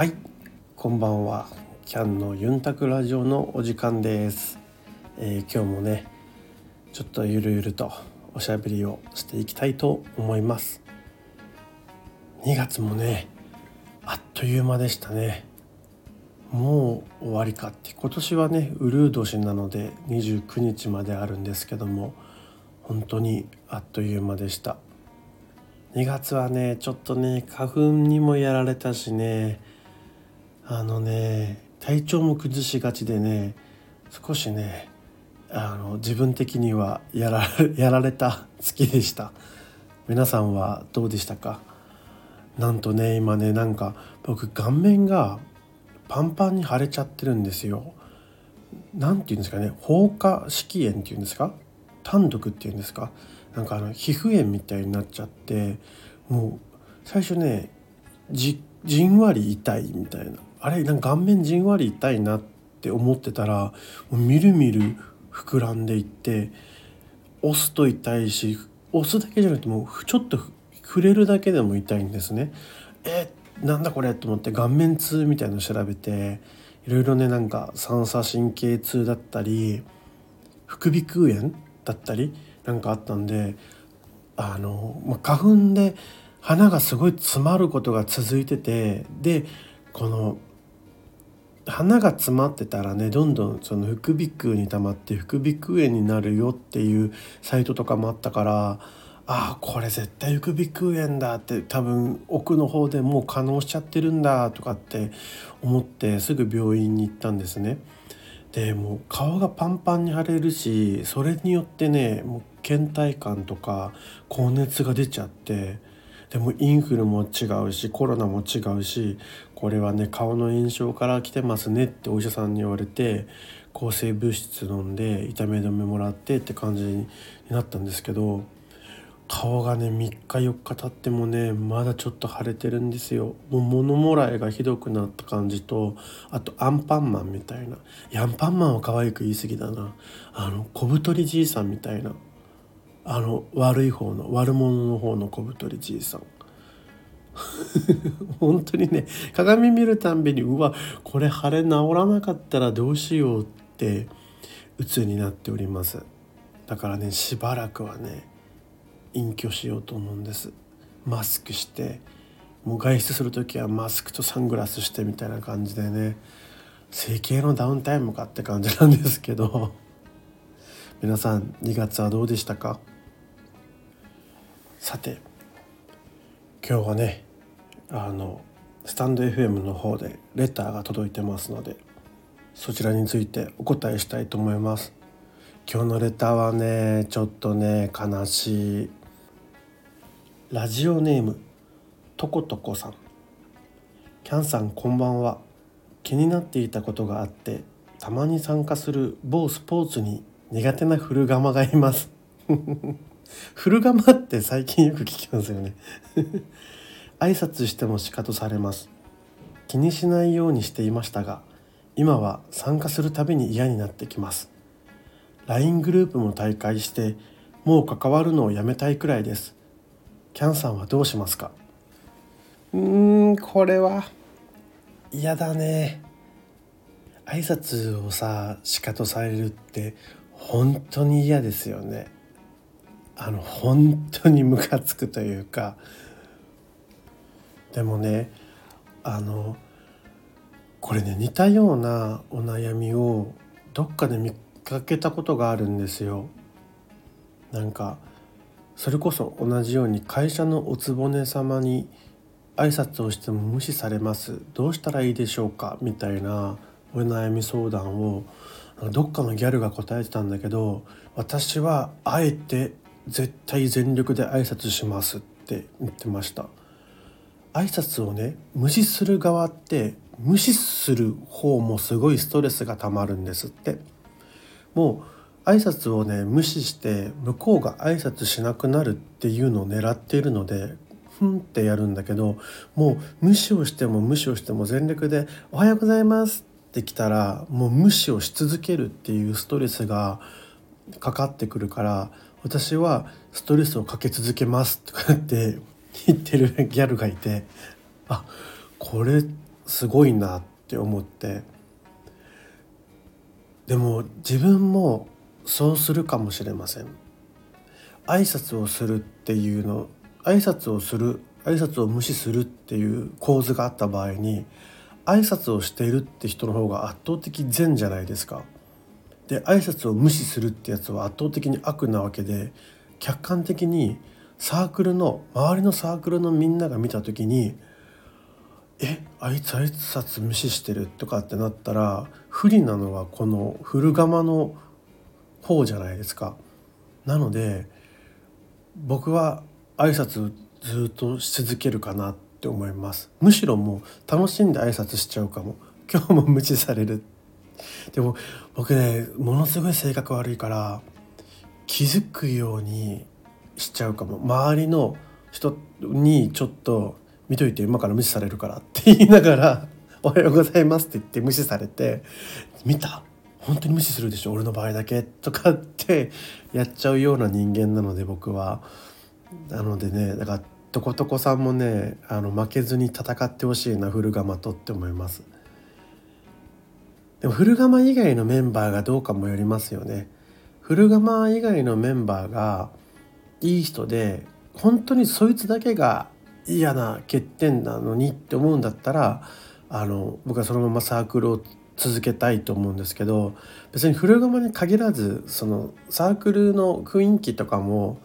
はいこんばんは。キャンのユンタクラジオのお時間です、えー、今日もねちょっとゆるゆるとおしゃべりをしていきたいと思います。2月もねあっという間でしたね。もう終わりかって。今年はねウルー年なので29日まであるんですけども本当にあっという間でした。2月はねちょっとね花粉にもやられたしねあのね体調も崩しがちでね少しねあの自分的にはやら やられた月でした。皆さんはどうでしたか？なんとね今ねなんか僕顔面がパンパンに腫れちゃってるんですよ。なんて言うんですかね放火色炎っていうんですか？単独っていうんですか？なんかあの皮膚炎みたいになっちゃってもう最初ねじんわり痛いみたいな。あれなんか顔面じんわり痛いなって思ってたらもうみるみる膨らんでいって押すと痛いし押すだけじゃなくてもうちょっと触れるだけでも痛いんですね。えなんだこれと思って顔面痛みたいの調べていろいろねなんか三叉神経痛だったり副鼻腔炎だったりなんかあったんであの、まあ、花粉で花がすごい詰まることが続いててでこの花が詰まってたらねどんどんその副鼻腔に溜まって副鼻腔炎になるよっていうサイトとかもあったからああこれ絶対副鼻腔炎だって多分奥の方でもう可能しちゃってるんだとかって思ってすぐ病院に行ったんですね。でもう顔がパンパンに腫れるしそれによってねもう倦怠感とか高熱が出ちゃってでもインフルも違うしコロナも違うしこれはね顔の炎症から来てますねってお医者さんに言われて抗生物質飲んで痛み止めもらってって感じになったんですけど顔がね3日4日経ってもねまだちょっと腫れてるんですよ。もう物もらいがひどくなった感じとあとアンパンマンみたいな。いやアンパンマンは可愛く言い過ぎだな。あの小太りじいさんみたいな。あの悪い方の悪者の方の小太りじいさん。本当にね鏡見るたんびにうわこれ腫れ治らなかったらどうしようって鬱になっております。だからねしばらくはね隠居しようと思うんです。マスクしてもう外出する時はマスクとサングラスしてみたいな感じでね整形のダウンタイムかって感じなんですけど。皆さん2月はどうでしたか？さて今日はねあのスタンド FM の方でレターが届いてますのでそちらについてお答えしたいと思います。今日のレターはねちょっとね悲しい。ラジオネームとことこさん。キャンさんこんばんは。気になっていたことがあってたまに参加する某スポーツに苦手な古釜がいます。古釜って最近よく聞きますよね。挨拶してもシカトされます。気にしないようにしていましたが今は参加するたびに嫌になってきます。LINE グループも大会してもう関わるのをやめたいくらいです。キャンさんはどうしますか？うーんこれは嫌だね。挨拶をさシカトされるって本当に嫌ですよね。あの本当にムカつくというか。でもねあのこれね似たようなお悩みをどっかで見かけたことがあるんですよ。なんかそれこそ同じように会社のお局様に挨拶をしても無視されます。どうしたらいいでしょうか？みたいなお悩み相談をどっかのギャルが答えてたんだけど私はあえて絶対全力で挨拶しますって言ってました。挨拶をね無視する側って無視する方もすごいストレスがたまるんですって。もう挨拶をね無視して向こうが挨拶しなくなるっていうのを狙っているのでふんってやるんだけどもう無視をしても無視をしても全力で「おはようございます」ってきたらもう無視をし続けるっていうストレスがかかってくるから私はストレスをかけ続けますとかって言ってるギャルがいてあこれすごいなって思って。でも自分もそうするかもしれません。挨拶をするっていうの挨拶をする挨拶を無視するっていう構図があった場合に挨拶をしているって人の方が圧倒的善じゃないですか。で挨拶を無視するってやつは圧倒的に悪なわけで客観的にサークルの周りのサークルのみんなが見た時に「えあいつ挨拶無視してる」とかってなったら不利なのはこの古釜の方じゃないですか。なので僕は挨拶ずっとし続けるかなってって思います。むしろもう楽しんで挨拶しちゃうかも。今日も無視される。でも僕ねものすごい性格悪いから気づくようにしちゃうかも。周りの人にちょっと見といて今から無視されるからって言いながら「おはようございます」って言って無視されて「見た？本当に無視するでしょ？俺の場合だけ」とかってやっちゃうような人間なので僕は。なのでねだからとことこさんもねあの負けずに戦ってほしいな古釜とって思います。でも古釜以外のメンバーがどうかもよりますよね。古釜以外のメンバーがいい人で本当にそいつだけが嫌な欠点なのにって思うんだったらあの僕はそのままサークルを続けたいと思うんですけど別に古釜に限らずそのサークルの雰囲気とかも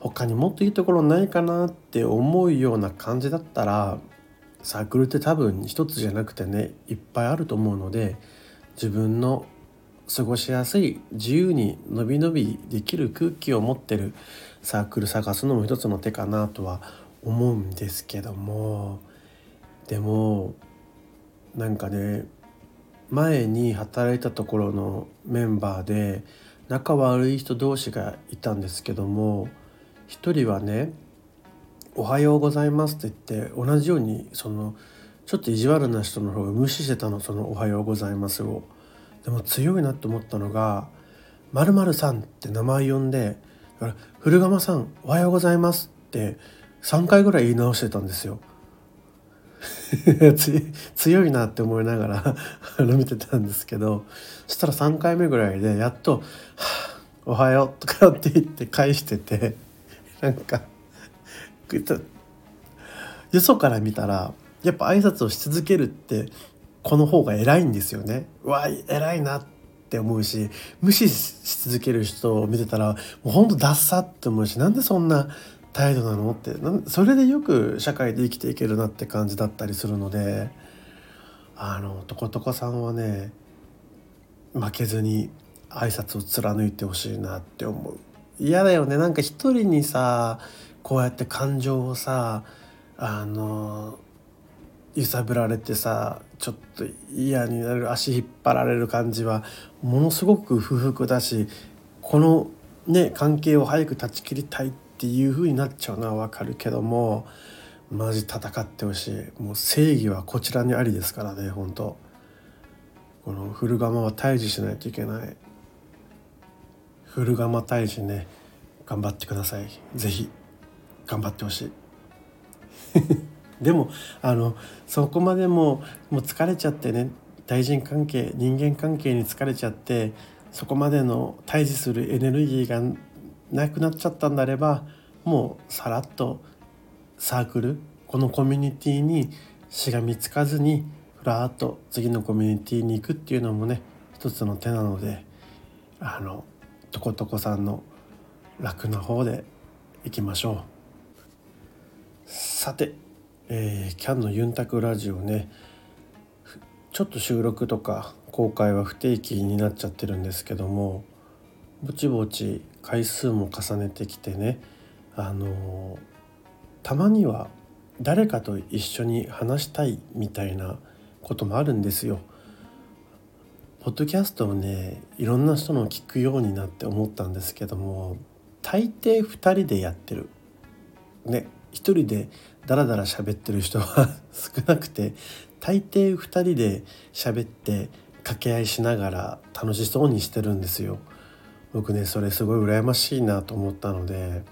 他にもっといいところないかなって思うような感じだったらサークルって多分一つじゃなくてねいっぱいあると思うので自分の過ごしやすい自由にのびのびできる空気を持ってるサークル探すのも一つの手かなとは思うんですけどもでもなんかね前に働いたところのメンバーで仲悪い人同士がいたんですけども一人はね「おはようございます」って言って同じようにそのちょっと意地悪な人の方が無視してたのその「おはようございます」を。でも強いなって思ったのが「まるさん」って名前呼んで「だから古釜さんおはようございます」って3回ぐらい言い直してたんですよ。強いなって思いながら見てたんですけどそしたら3回目ぐらいでやっと「はあおはよう」とかって言って返しててなんかよそから見たらやっぱ挨拶をし続けるってこの方が偉いんですよね。うわ偉いなって思うし無視し続ける人を見てたらもうほんとダッサって思うしなんでそんな態度なのってそれでよく社会で生きていけるなって感じだったりするのであのとことこさんはね負けずに挨拶を貫いてほしいなって思う。嫌だよね。なんか一人にさこうやって感情をさあの揺さぶられてさちょっと嫌になる足引っ張られる感じはものすごく不服だしこのね関係を早く断ち切りたいっていう風になっちゃうのはわかるけどもマジ戦ってほしい。もう正義はこちらにありですからね本当。この古釜は退治しないといけない。古釜大使ね頑張ってください。是非頑張ってほしい。でもあのそこまでももう疲れちゃってね対人関係人間関係に疲れちゃってそこまでの対峙するエネルギーがなくなっちゃったんであればもうさらっとサークルこのコミュニティにしがみつかずにふらっと次のコミュニティに行くっていうのもね一つの手なのであのとことこさんの楽な方でいきましょうさて、えー、キャンのユンタクラジオねちょっと収録とか公開は不定期になっちゃってるんですけどもぼちぼち回数も重ねてきてねあの、たまには誰かと一緒に話したいみたいなこともあるんですよ。ポッドキャストをねいろんな人の聞くようになって思ったんですけども大抵2人でやってる。ね1人でダラダラ喋ってる人は少なくて大抵2人で喋って掛け合いしながら楽しそうにしてるんですよ。僕ねそれすごい羨ましいなと思ったので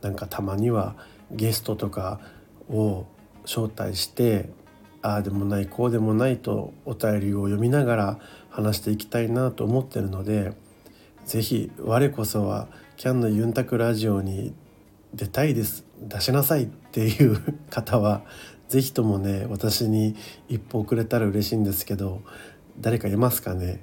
なんかたまにはゲストとかを招待してああでもないこうでもないとお便りを読みながら話していきたいなと思ってるので是非我こそはキャンのユンタクラジオに出たいです出しなさいっていう 方は是非ともね私に一歩くれたら嬉しいんですけど誰かいますかね？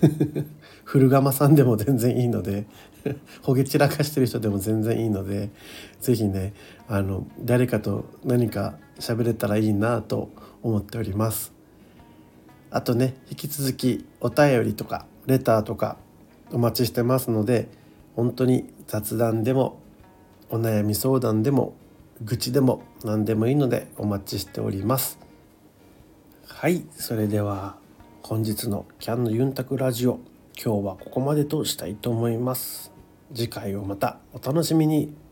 古釜さんでも全然いいのでほげ散らかしてる人でも全然いいので是非ねあの誰かと何か喋れたらいいなと思っております。あとね引き続きお便りとかレターとかお待ちしてますので本当に雑談でもお悩み相談でも愚痴でも何でもいいのでお待ちしております。はいそれでは本日のキャンのユンタクラジオ今日はここまでとしたいと思います。次回をまたお楽しみに。